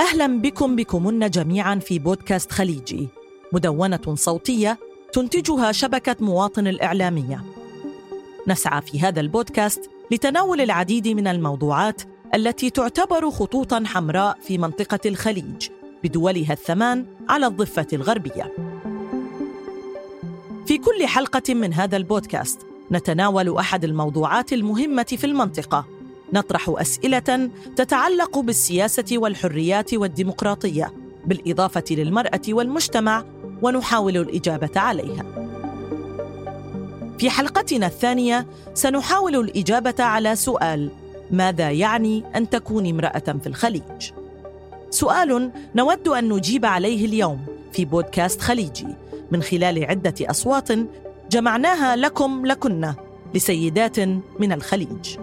أهلا بكم بكمن جميعا في بودكاست خليجي. مدونة صوتية تنتجها شبكة مواطن الإعلامية. نسعى في هذا البودكاست لتناول العديد من الموضوعات التي تعتبر خطوطا حمراء في منطقة الخليج بدولها الثمان على الضفة الغربية. في كل حلقة من هذا البودكاست نتناول أحد الموضوعات المهمة في المنطقة نطرح أسئلة تتعلق بالسياسة والحريات والديمقراطية بالإضافة للمرأة والمجتمع ونحاول الإجابة عليها. في حلقتنا الثانية سنحاول الإجابة على سؤال ماذا يعني أن تكون امرأة في الخليج؟ سؤال نود أن نجيب عليه اليوم في بودكاست خليجي. من خلال عدة أصوات جمعناها لكم لكنا لسيدات من الخليج.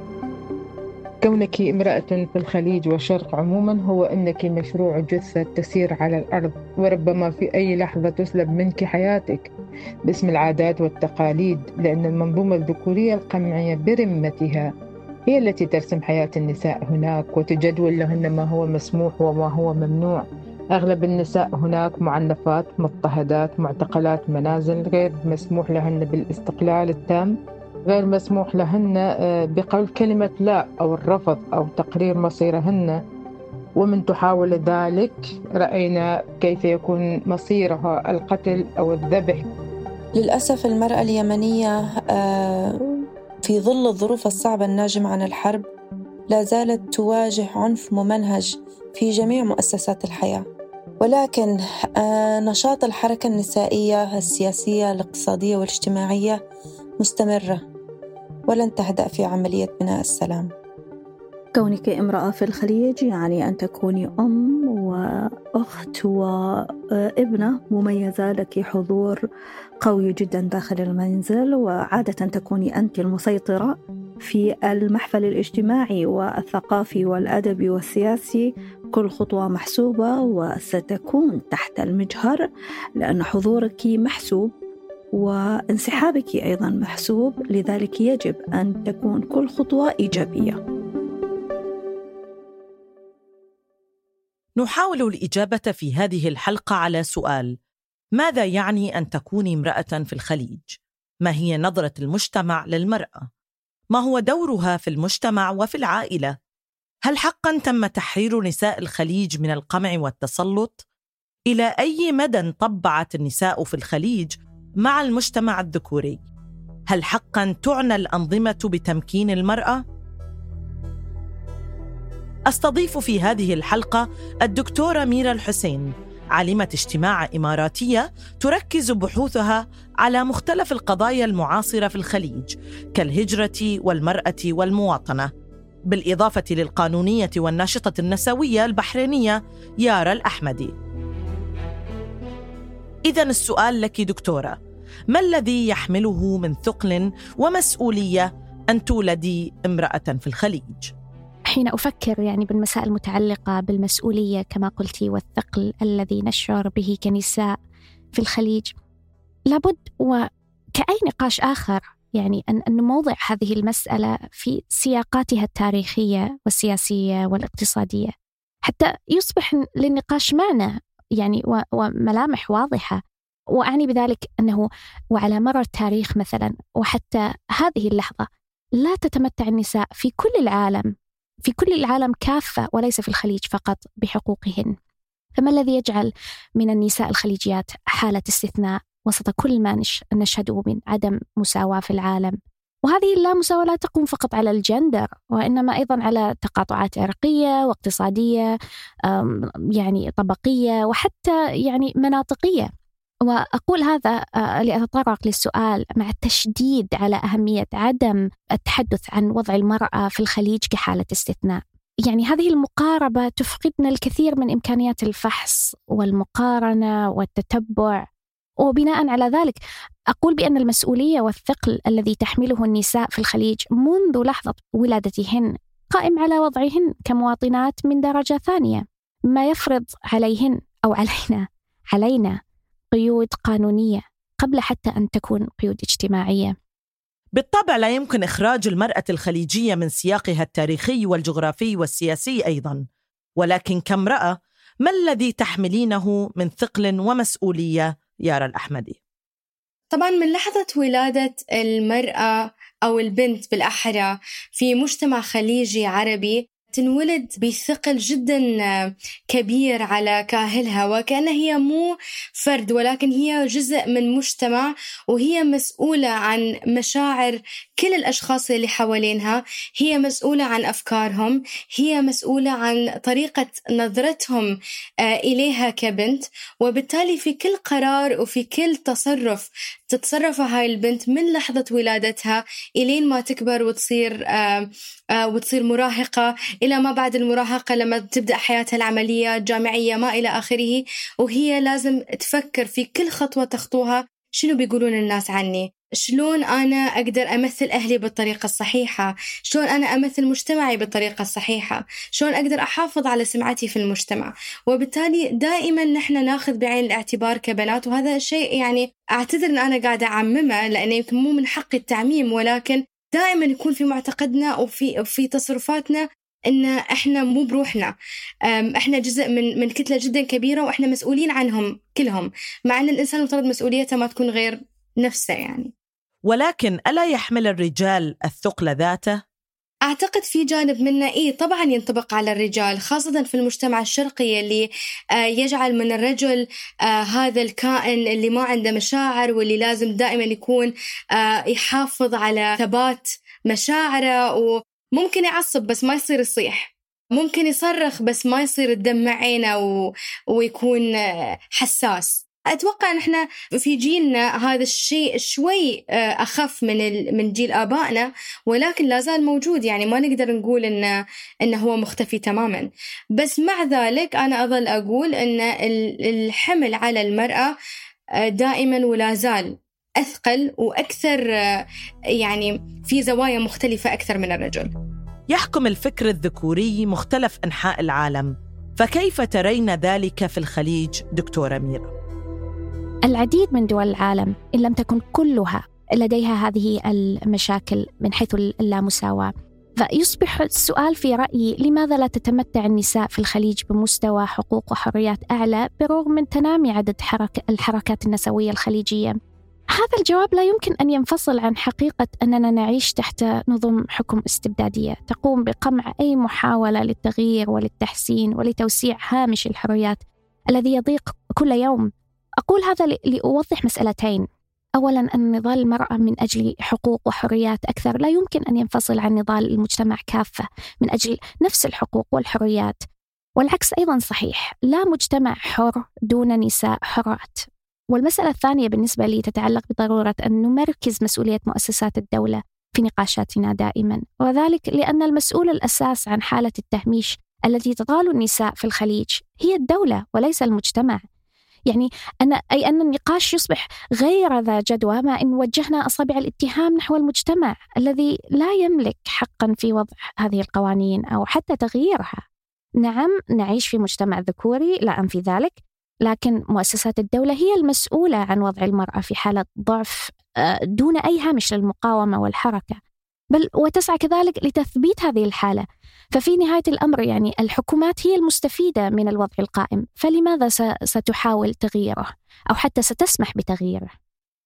كونك امرأة في الخليج والشرق عموما هو أنك مشروع جثة تسير على الأرض وربما في أي لحظة تسلب منك حياتك. باسم العادات والتقاليد لأن المنظومة الذكورية القمعية برمتها هي التي ترسم حياة النساء هناك وتجدول لهن ما هو مسموح وما هو ممنوع. أغلب النساء هناك معنفات مضطهدات معتقلات منازل غير مسموح لهن بالاستقلال التام. غير مسموح لهن آه، بقول كلمة لا أو الرفض أو تقرير مصيرهن. ومن تحاول ذلك رأينا كيف يكون مصيرها القتل أو الذبح. للأسف المرأة اليمنية آه، في ظل الظروف الصعبة الناجمة عن الحرب لا زالت تواجه عنف ممنهج في جميع مؤسسات الحياة. ولكن آه، نشاط الحركة النسائية السياسية الاقتصادية والاجتماعية مستمرة. ولن تهدأ في عملية بناء السلام. كونك امرأة في الخليج يعني أن تكوني أم وأخت وابنة مميزة لك حضور قوي جدا داخل المنزل وعادة تكوني أنت المسيطرة في المحفل الاجتماعي والثقافي والأدبي والسياسي. كل خطوة محسوبة وستكون تحت المجهر لأن حضورك محسوب. وانسحابك أيضا محسوب لذلك يجب أن تكون كل خطوة إيجابية نحاول الإجابة في هذه الحلقة على سؤال ماذا يعني أن تكون امرأة في الخليج؟ ما هي نظرة المجتمع للمرأة؟ ما هو دورها في المجتمع وفي العائلة؟ هل حقا تم تحرير نساء الخليج من القمع والتسلط؟ إلى أي مدى طبعت النساء في الخليج مع المجتمع الذكوري. هل حقا تعنى الأنظمة بتمكين المرأة؟ أستضيف في هذه الحلقة الدكتورة ميرا الحسين عالمة اجتماع إماراتية تركز بحوثها على مختلف القضايا المعاصرة في الخليج كالهجرة والمرأة والمواطنة. بالإضافة للقانونية والناشطة النسوية البحرينية يارا الأحمدي. إذا السؤال لك دكتورة ما الذي يحمله من ثقل ومسؤولية أن تولدي امرأة في الخليج؟ حين أفكر يعني بالمسائل المتعلقة بالمسؤولية كما قلت والثقل الذي نشعر به كنساء في الخليج لابد وكأي نقاش آخر يعني أن نوضع هذه المسألة في سياقاتها التاريخية والسياسية والاقتصادية حتى يصبح للنقاش معنى يعني وملامح واضحة وأعني بذلك أنه وعلى مر التاريخ مثلا وحتى هذه اللحظة لا تتمتع النساء في كل العالم في كل العالم كافة وليس في الخليج فقط بحقوقهن. فما الذي يجعل من النساء الخليجيات حالة استثناء وسط كل ما نشهده من عدم مساواة في العالم؟ وهذه اللامساواة لا تقوم فقط على الجندر وإنما أيضا على تقاطعات عرقية واقتصادية يعني طبقية وحتى يعني مناطقية. وأقول هذا آه، لأتطرق للسؤال مع التشديد على أهمية عدم التحدث عن وضع المرأة في الخليج كحالة استثناء. يعني هذه المقاربة تفقدنا الكثير من إمكانيات الفحص والمقارنة والتتبع. وبناء على ذلك أقول بأن المسؤولية والثقل الذي تحمله النساء في الخليج منذ لحظة ولادتهن قائم على وضعهن كمواطنات من درجة ثانية. ما يفرض عليهن أو علينا علينا قيود قانونية قبل حتى أن تكون قيود اجتماعية بالطبع لا يمكن إخراج المرأة الخليجية من سياقها التاريخي والجغرافي والسياسي أيضا ولكن كامرأة ما الذي تحملينه من ثقل ومسؤولية يارا الأحمدي؟ طبعا من لحظة ولادة المرأة أو البنت بالأحرى في مجتمع خليجي عربي تنولد بثقل جدا آه، كبير على كاهلها وكأنها هي مو فرد ولكن هي جزء من مجتمع وهي مسؤولة عن مشاعر كل الأشخاص اللي حوالينها. هي مسؤولة عن أفكارهم هي مسؤولة عن طريقة نظرتهم آه، إليها كبنت. وبالتالي في كل قرار وفي كل تصرف تتصرف هاي البنت من لحظة ولادتها إلين ما تكبر وتصير آه، وتصير مراهقة إلى ما بعد المراهقة لما تبدأ حياتها العملية الجامعية ما إلى آخره. وهي لازم تفكر في كل خطوة تخطوها شنو بيقولون الناس عني؟ شلون أنا أقدر أمثل أهلي بالطريقة الصحيحة؟ شلون أنا أمثل مجتمعي بالطريقة الصحيحة؟ شلون أقدر أحافظ على سمعتي في المجتمع؟ وبالتالي دائما نحن ناخذ بعين الاعتبار كبنات وهذا الشيء يعني أعتذر أن أنا قاعدة أعممه لأنه يمكن مو من حق التعميم ولكن دائما يكون في معتقدنا وفي في تصرفاتنا إن إحنا مو بروحنا. إحنا جزء من من كتلة جدا كبيرة وإحنا مسؤولين عنهم كلهم مع إن الإنسان مفترض مسؤوليته ما تكون غير نفسه يعني. ولكن ألا يحمل الرجال الثقل ذاته؟ أعتقد في جانب منه إيه طبعا ينطبق على الرجال خاصة في المجتمع الشرقي اللي آه يجعل من الرجل آه هذا الكائن اللي ما عنده مشاعر واللي لازم دائما يكون آه يحافظ على ثبات مشاعره ممكن يعصب بس ما يصير يصيح. ممكن يصرخ بس ما يصير تدمع عينه و... ويكون حساس. أتوقع ان إحنا في جيلنا هذا الشيء شوي آه، أخف من ال... من جيل آبائنا ولكن لا زال موجود. يعني ما نقدر نقول انه إنه هو مختفي تماما. بس مع ذلك أنا أظل أقول إن الحمل على المرأة آه، دائما ولا زال أثقل وأكثر يعني في زوايا مختلفة أكثر من الرجل. يحكم الفكر الذكوري مختلف أنحاء العالم. فكيف ترين ذلك في الخليج دكتورة ميرا؟ العديد من دول العالم إن لم تكن كلها لديها هذه المشاكل من حيث اللامساواة. فيصبح السؤال في رأيي لماذا لا تتمتع النساء في الخليج بمستوى حقوق وحريات أعلى بالرغم من تنامي عدد حركة الحركات النسوية الخليجية؟ هذا الجواب لا يمكن أن ينفصل عن حقيقة أننا نعيش تحت نظم حكم استبدادية. تقوم بقمع أي محاولة للتغيير وللتحسين ولتوسيع هامش الحريات الذي يضيق كل يوم. أقول هذا لأوضح مسألتين. اولا أن نضال المرأة من أجل حقوق وحريات أكثر لا يمكن أن ينفصل عن نضال المجتمع كافة من أجل نفس الحقوق والحريات. والعكس أيضا صحيح، لا مجتمع حر دون نساء حرات. والمسألة الثانية بالنسبة لي تتعلق بضرورة أن نمركز مسؤولية مؤسسات الدولة في نقاشاتنا دائما وذلك لأن المسؤول الأساس عن حالة التهميش التي تطال النساء في الخليج هي الدولة وليس المجتمع يعني أن أي أن النقاش يصبح غير ذا جدوى ما إن وجهنا أصابع الاتهام نحو المجتمع الذي لا يملك حقا في وضع هذه القوانين أو حتى تغييرها. نعم نعيش في مجتمع ذكوري لا أنفي ذلك لكن مؤسسات الدولة هي المسؤولة عن وضع المرأة في حالة ضعف آه، دون أي هامش للمقاومة والحركة. بل وتسعى كذلك لتثبيت هذه الحالة. ففي نهاية الأمر يعني الحكومات هي المستفيدة من الوضع القائم فلماذا ستحاول تغييره؟ أو حتى ستسمح بتغييره؟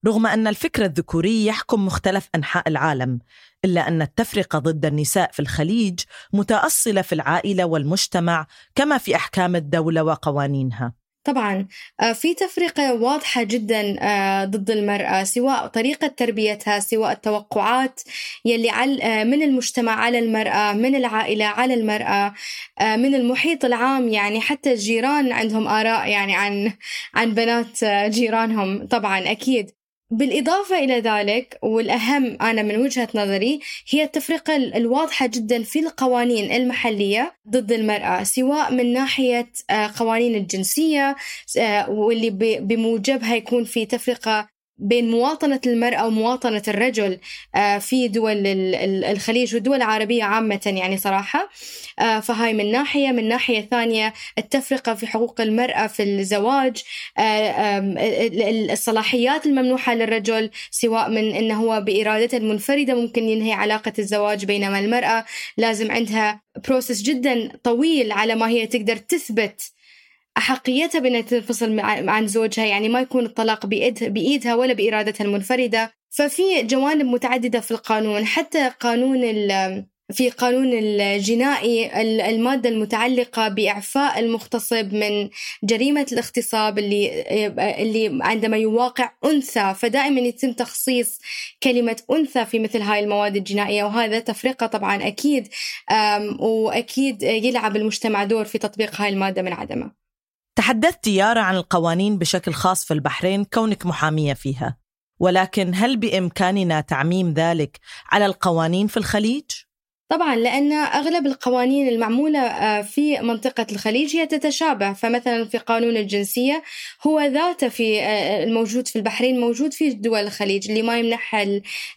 رغم أن الفكر الذكوري يحكم مختلف أنحاء العالم إلا أن التفرقة ضد النساء في الخليج متأصلة في العائلة والمجتمع كما في أحكام الدولة وقوانينها. طبعا. آه، في تفرقة واضحة جدا آه، ضد المرأة سواء طريقة تربيتها سواء التوقعات يلي آه، من المجتمع على المرأة من العائلة على المرأة من المحيط العام يعني حتى الجيران عندهم آراء يعني عن عن بنات جيرانهم. طبعا أكيد. بالإضافة إلى ذلك والأهم أنا من وجهة نظري هي التفرقة الواضحة جدا في القوانين المحلية ضد المرأة سواء من ناحية آه، قوانين الجنسية آه، واللي بموجبها يكون في تفرقة بين مواطنة المرأة ومواطنة الرجل آه، في دول الخليج والدول العربية عامة يعني صراحة. آه، فهاي من ناحية. من ناحية ثانية التفرقة في حقوق المرأة في الزواج آه، الصلاحيات الممنوحة للرجل سواء من أنه هو بإرادته المنفردة ممكن ينهي علاقة الزواج بينما المرأة لازم عندها بروسس جدا طويل على ما هي تقدر تثبت أحقيتها بأنها تنفصل عن زوجها يعني ما يكون الطلاق بإيدها, ولا بإرادتها المنفردة. ففي جوانب متعددة في القانون حتى قانون في قانون الجنائي المادة المتعلقة بإعفاء المغتصب من جريمة الاغتصاب اللي اللي عندما يواقع أنثى. فدائما يتم تخصيص كلمة أنثى في مثل هاي المواد الجنائية وهذا تفرقة طبعا أكيد وأكيد يلعب المجتمع دور في تطبيق هاي المادة من عدمه. تحدثت يارا عن القوانين بشكل خاص في البحرين كونك محامية فيها. ولكن هل بإمكاننا تعميم ذلك على القوانين في الخليج؟ طبعا لأن أغلب القوانين المعمولة آه، في منطقة الخليج هي تتشابه. فمثلا في قانون الجنسية هو ذاته في آه، الموجود في البحرين موجود في دول الخليج. اللي ما يمنح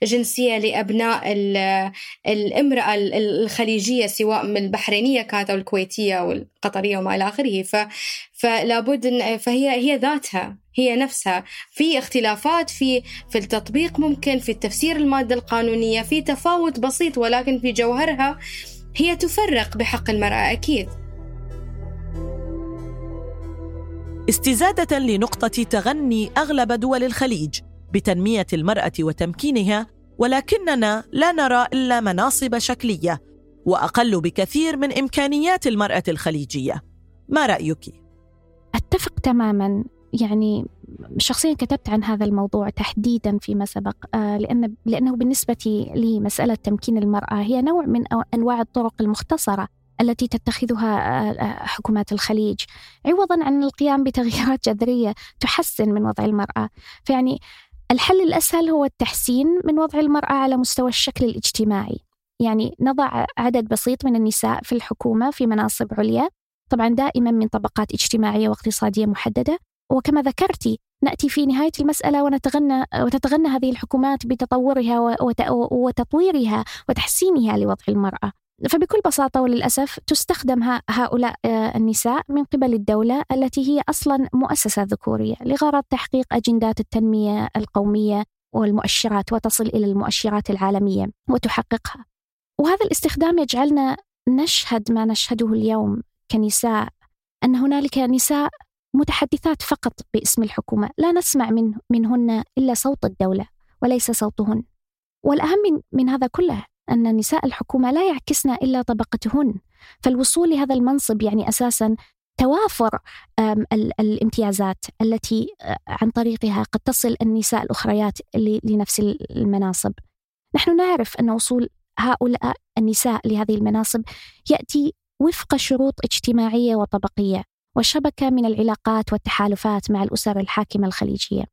الجنسية لأبناء الامرأة الخليجية سواء من البحرينية كانت أو الكويتية أو القطرية وما إلى آخره. فلابد فهي هي ذاتها هي نفسها. في اختلافات في في التطبيق ممكن في التفسير المادة القانونية في تفاوت بسيط ولكن في جوهرها هي تفرق بحق المرأة أكيد. استزادة لنقطة تغني أغلب دول الخليج بتنمية المرأة وتمكينها ولكننا لا نرى إلا مناصب شكلية وأقل بكثير من إمكانيات المرأة الخليجية. ما رأيك؟ أتفق تماما. يعني شخصيا كتبت عن هذا الموضوع تحديدا فيما سبق آه، لأن لأنه بالنسبة لي مسألة تمكين المرأة هي نوع من أنواع الطرق المختصرة التي تتخذها آه، آه، حكومات الخليج. عوضا عن القيام بتغييرات جذرية تحسن من وضع المرأة. فيعني الحل الأسهل هو التحسين من وضع المرأة على مستوى الشكل الاجتماعي. يعني نضع عدد بسيط من النساء في الحكومة في مناصب عليا طبعا دائما من طبقات اجتماعية واقتصادية محددة. وكما ذكرتي نأتي في نهاية المسألة ونتغنى وتتغنى هذه الحكومات بتطورها وتطويرها وتحسينها لوضع المرأة. فبكل بساطة وللأسف تستخدم هؤلاء آه، النساء من قبل الدولة التي هي أصلا مؤسسة ذكورية لغرض تحقيق أجندات التنمية القومية والمؤشرات وتصل إلى المؤشرات العالمية وتحققها. وهذا الاستخدام يجعلنا نشهد ما نشهده اليوم. كنساء أن هنالك نساء متحدثات فقط باسم الحكومة لا نسمع من منهن إلا صوت الدولة وليس صوتهن. والأهم من, من هذا كله أن نساء الحكومة لا يعكسن إلا طبقتهن. فالوصول لهذا المنصب يعني أساسا توافر الامتيازات التي آه، عن طريقها قد تصل النساء الأخريات لنفس المناصب. نحن نعرف أن وصول هؤلاء النساء لهذه المناصب يأتي وفق شروط اجتماعية وطبقية وشبكة من العلاقات والتحالفات مع الأسر الحاكمة الخليجية.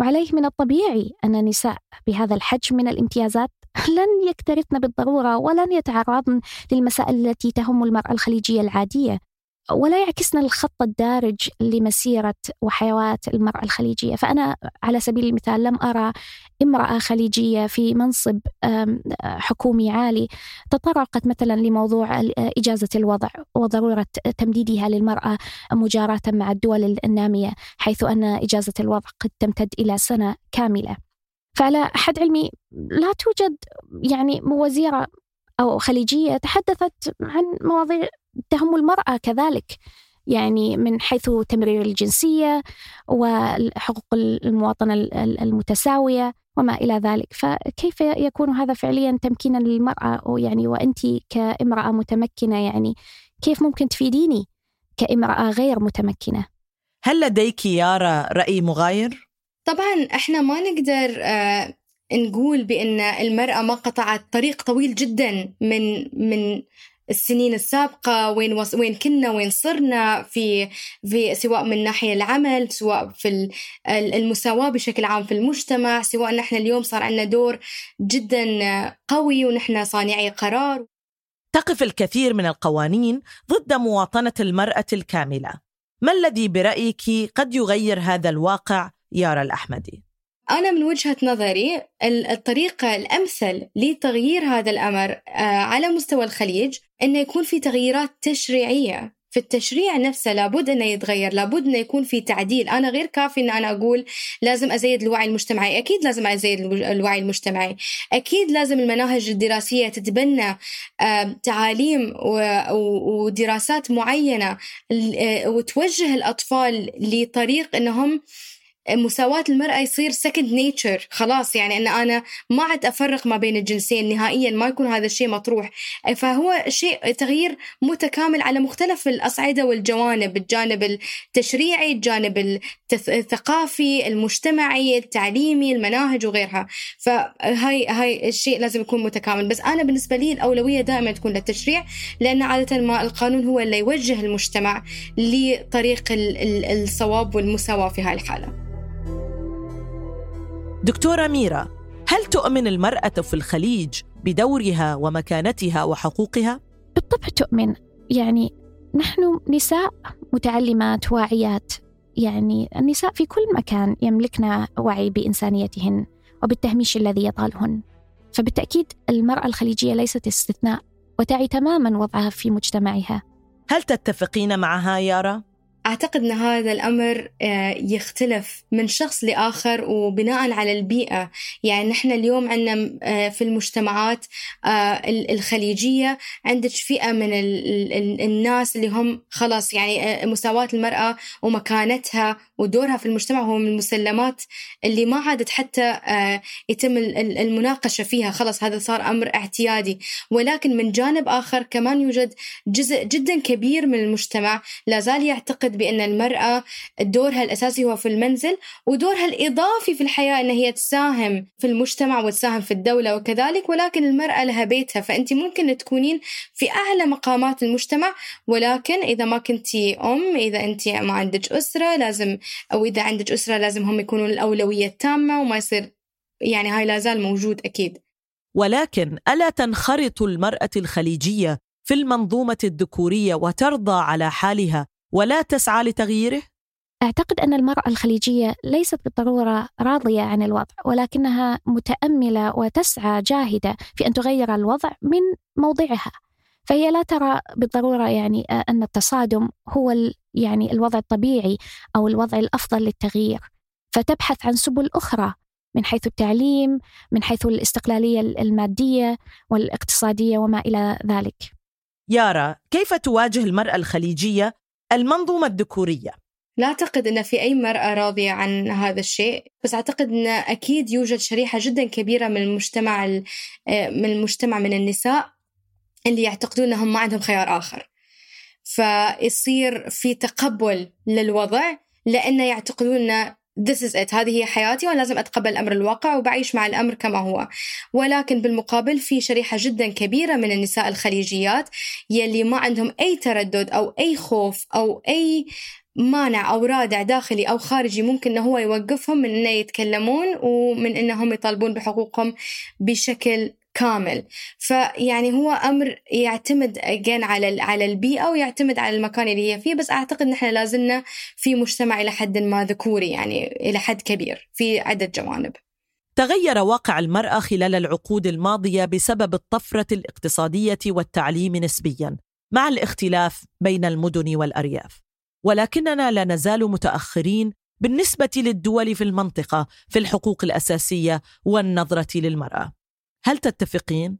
وعليه من الطبيعي أن النساء بهذا الحجم من الامتيازات لن يكترثن بالضرورة ولن يتعرضن للمسائل التي تهم المرأة الخليجية العادية. ولا يعكسنا الخط الدارج لمسيرة وحياة المرأة الخليجية. فأنا على سبيل المثال لم أرى امرأة خليجية في منصب حكومي عالي تطرقت مثلا لموضوع إجازة الوضع وضرورة تمديدها للمرأة مجاراة مع الدول النامية حيث أن إجازة الوضع قد تمتد إلى سنة كاملة. فعلى حد علمي لا توجد يعني وزيرة أو خليجية تحدثت عن مواضيع تهم المرأة كذلك يعني من حيث تمرير الجنسية وحقوق المواطنة المتساوية وما إلى ذلك. فكيف يكون هذا فعليا تمكينا للمرأة؟ ويعني وأنت كامرأة متمكنة يعني كيف ممكن تفيديني كامرأة غير متمكنة؟ هل لديك يارا رأي مغاير؟ طبعا إحنا ما نقدر آه نقول بأن المرأة ما قطعت طريق طويل جدا من من السنين السابقة وين وص... وين كنا وين صرنا في في سواء من ناحية العمل سواء في المساواة بشكل عام في المجتمع سواء نحن اليوم صار عندنا دور جدا قوي ونحن صانعي قرار تقف الكثير من القوانين ضد مواطنة المرأة الكاملة ما الذي برأيك قد يغير هذا الواقع يارا الأحمدي؟ أنا من وجهة نظري الطريقة الأمثل لتغيير هذا الأمر آه، على مستوى الخليج أنه يكون في تغييرات تشريعية. في التشريع نفسه لابد إنه يتغير لابد إنه يكون في تعديل. أنا غير كافي إن أنا أقول لازم أزيد الوعي المجتمعي. أكيد لازم أزيد الوعي المجتمعي. أكيد لازم المناهج الدراسية تتبنى تعاليم ودراسات معينة آه، وتوجه الأطفال لطريق إنهم مساواة المرأة يصير second nature خلاص يعني أن أنا ما عاد أفرق ما بين الجنسين نهائيا ما يكون هذا الشيء مطروح. فهو شيء تغيير متكامل على مختلف الأصعدة والجوانب الجانب التشريعي الجانب الثقافي المجتمعي التعليمي المناهج وغيرها. فهاي هاي الشيء لازم يكون متكامل. بس أنا بالنسبة لي الأولوية دائما تكون للتشريع لأن عادة ما القانون هو اللي يوجه المجتمع لطريق الصواب والمساواة في هاي الحالة. دكتورة ميرا هل تؤمن المرأة في الخليج بدورها ومكانتها وحقوقها؟ بالطبع تؤمن يعني نحن نساء متعلمات واعيات يعني النساء في كل مكان يملكن وعي بإنسانيتهن وبالتهميش الذي يطالهن فبالتأكيد المرأة الخليجية ليست استثناء وتعي تماما وضعها في مجتمعها هل تتفقين معها يارا؟ أعتقد أن هذا الأمر آه، يختلف من شخص لآخر وبناء على البيئة. يعني نحن اليوم عندنا آه، في المجتمعات آه، الخليجية عندك فئة من الناس اللي هم خلاص يعني مساواة المرأة ومكانتها ودورها في المجتمع هو من المسلمات اللي ما عادت حتى يتم المناقشة فيها. خلاص هذا صار أمر اعتيادي. ولكن من جانب آخر كمان يوجد جزء جدا كبير من المجتمع لا زال يعتقد بأن المرأة دورها الأساسي هو في المنزل ودورها الإضافي في الحياة أن هي تساهم في المجتمع وتساهم في الدولة وكذلك ولكن المرأة لها بيتها. فأنت ممكن تكونين في أعلى مقامات المجتمع ولكن إذا ما كنتي أم إذا أنت ما عندك أسرة لازم أو إذا عندك أسرة لازم هم يكونوا الأولوية التامة وما يصير يعني هاي لا زال موجود أكيد. ولكن ألا تنخرط المرأة الخليجية في المنظومة الذكورية وترضى على حالها؟ ولا تسعى لتغييره؟ أعتقد أن المرأة الخليجية ليست بالضرورة راضية عن الوضع ولكنها متأملة وتسعى جاهدة في أن تغير الوضع من موضعها. فهي لا ترى بالضرورة يعني أن التصادم هو يعني الوضع الطبيعي أو الوضع الأفضل للتغيير. فتبحث عن سبل أخرى من حيث التعليم من حيث الاستقلالية المادية والاقتصادية وما إلى ذلك. يارا كيف تواجه المرأة الخليجية المنظومة الذكورية. لا أعتقد أن في أي مرأة راضية عن هذا الشيء بس أعتقد أن أكيد يوجد شريحة جدا كبيرة من المجتمع من المجتمع من النساء اللي يعتقدون أنهم ما عندهم خيار آخر. فيصير في تقبل للوضع لأنه يعتقدون this is it. هذه هي حياتي وأنا لازم أتقبل الأمر الواقع وبعيش مع الأمر كما هو. ولكن بالمقابل في شريحة جدا كبيرة من النساء الخليجيات يلي ما عندهم أي تردد أو أي خوف أو أي مانع أو رادع داخلي أو خارجي ممكن أنه هو يوقفهم من أنه يتكلمون ومن أنهم يطالبون بحقوقهم بشكل كامل. فيعني هو أمر يعتمد again على على البيئة ويعتمد على المكان اللي هي فيه بس أعتقد نحن لازلنا في مجتمع إلى حد ما ذكوري يعني إلى حد كبير في عدة جوانب. تغير واقع المرأة خلال العقود الماضية بسبب الطفرة الاقتصادية والتعليم نسبيا مع الاختلاف بين المدن والأرياف. ولكننا لا نزال متأخرين بالنسبة للدول في المنطقة في الحقوق الأساسية والنظرة للمرأة. هل تتفقين؟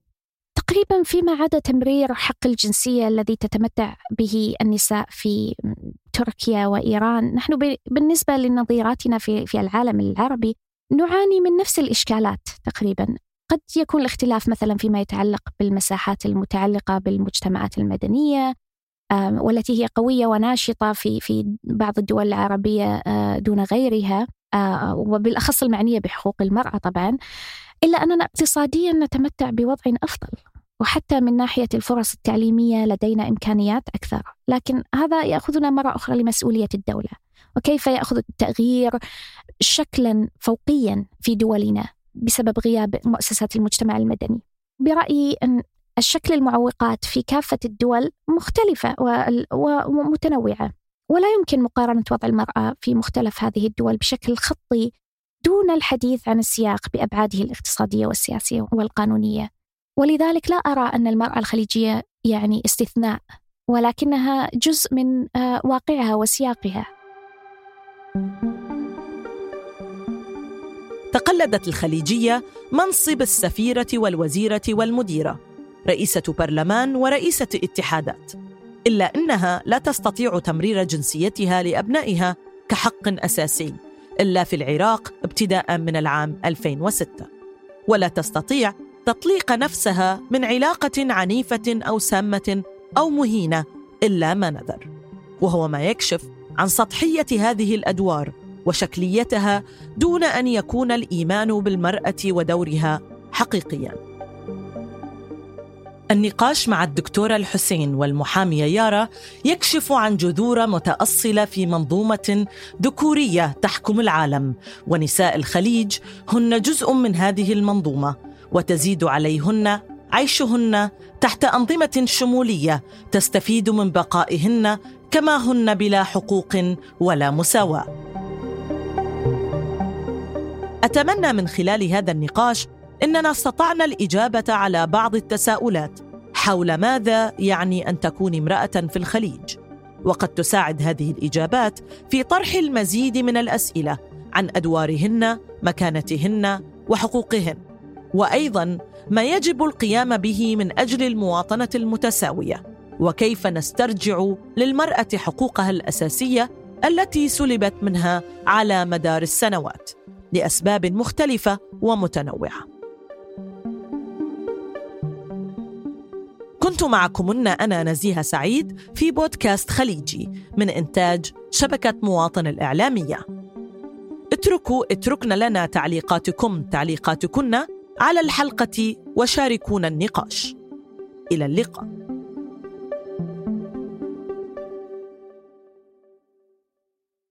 تقريبا فيما عدا تمرير حق الجنسية الذي تتمتع به النساء في تركيا وإيران نحن بالنسبة لنظيراتنا في, في العالم العربي نعاني من نفس الإشكالات تقريبا قد يكون الاختلاف مثلا فيما يتعلق بالمساحات المتعلقة بالمجتمعات المدنية والتي هي قوية وناشطة في في بعض الدول العربية آه، دون غيرها آه، وبالأخص المعنية بحقوق المرأة طبعا إلا أننا اقتصاديا نتمتع بوضع أفضل وحتى من ناحية الفرص التعليمية لدينا إمكانيات أكثر. لكن هذا يأخذنا مرة أخرى لمسؤولية الدولة. وكيف يأخذ التغيير شكلا فوقيا في دولنا بسبب غياب مؤسسات المجتمع المدني؟ برأيي أن الشكل المعوقات في كافة الدول مختلفة ومتنوعة. ولا يمكن مقارنة وضع المرأة في مختلف هذه الدول بشكل خطي دون الحديث عن السياق بأبعاده الاقتصادية والسياسية والقانونية. ولذلك لا أرى أن المرأة الخليجية يعني استثناء ولكنها جزء من آه، واقعها وسياقها. تقلدت الخليجية منصب السفيرة والوزيرة والمديرة رئيسة برلمان ورئيسة اتحادات إلا إنها لا تستطيع تمرير جنسيتها لأبنائها كحق أساسي. إلا في العراق ابتداء من العام 2006 ولا تستطيع تطليق نفسها من علاقة عنيفة أو سامة أو مهينة إلا ما نذر. وهو ما يكشف عن سطحية هذه الأدوار وشكليتها دون أن يكون الإيمان بالمرأة ودورها حقيقيا. النقاش مع الدكتورة الحسين والمحامية يارا يكشف عن جذور متأصلة في منظومة ذكورية تحكم العالم. ونساء الخليج هن جزء من هذه المنظومة وتزيد عليهن عيشهن تحت أنظمة شمولية تستفيد من بقائهن كما هن بلا حقوق ولا مساواة. أتمنى من خلال هذا النقاش إننا استطعنا الإجابة على بعض التساؤلات. حول ماذا يعني أن تكون امرأة في الخليج؟ وقد تساعد هذه الإجابات في طرح المزيد من الأسئلة عن أدوارهن مكانتهن وحقوقهن وأيضا ما يجب القيام به من أجل المواطنة المتساوية. وكيف نسترجع للمرأة حقوقها الأساسية التي سلبت منها على مدار السنوات لأسباب مختلفة ومتنوعة. كنت معكمن أنا نزيهه سعيد في بودكاست خليجي من إنتاج شبكة مواطن الإعلامية. اتركوا اتركن لنا تعليقاتكم تعليقاتكن على الحلقة وشاركونا النقاش. إلى اللقاء.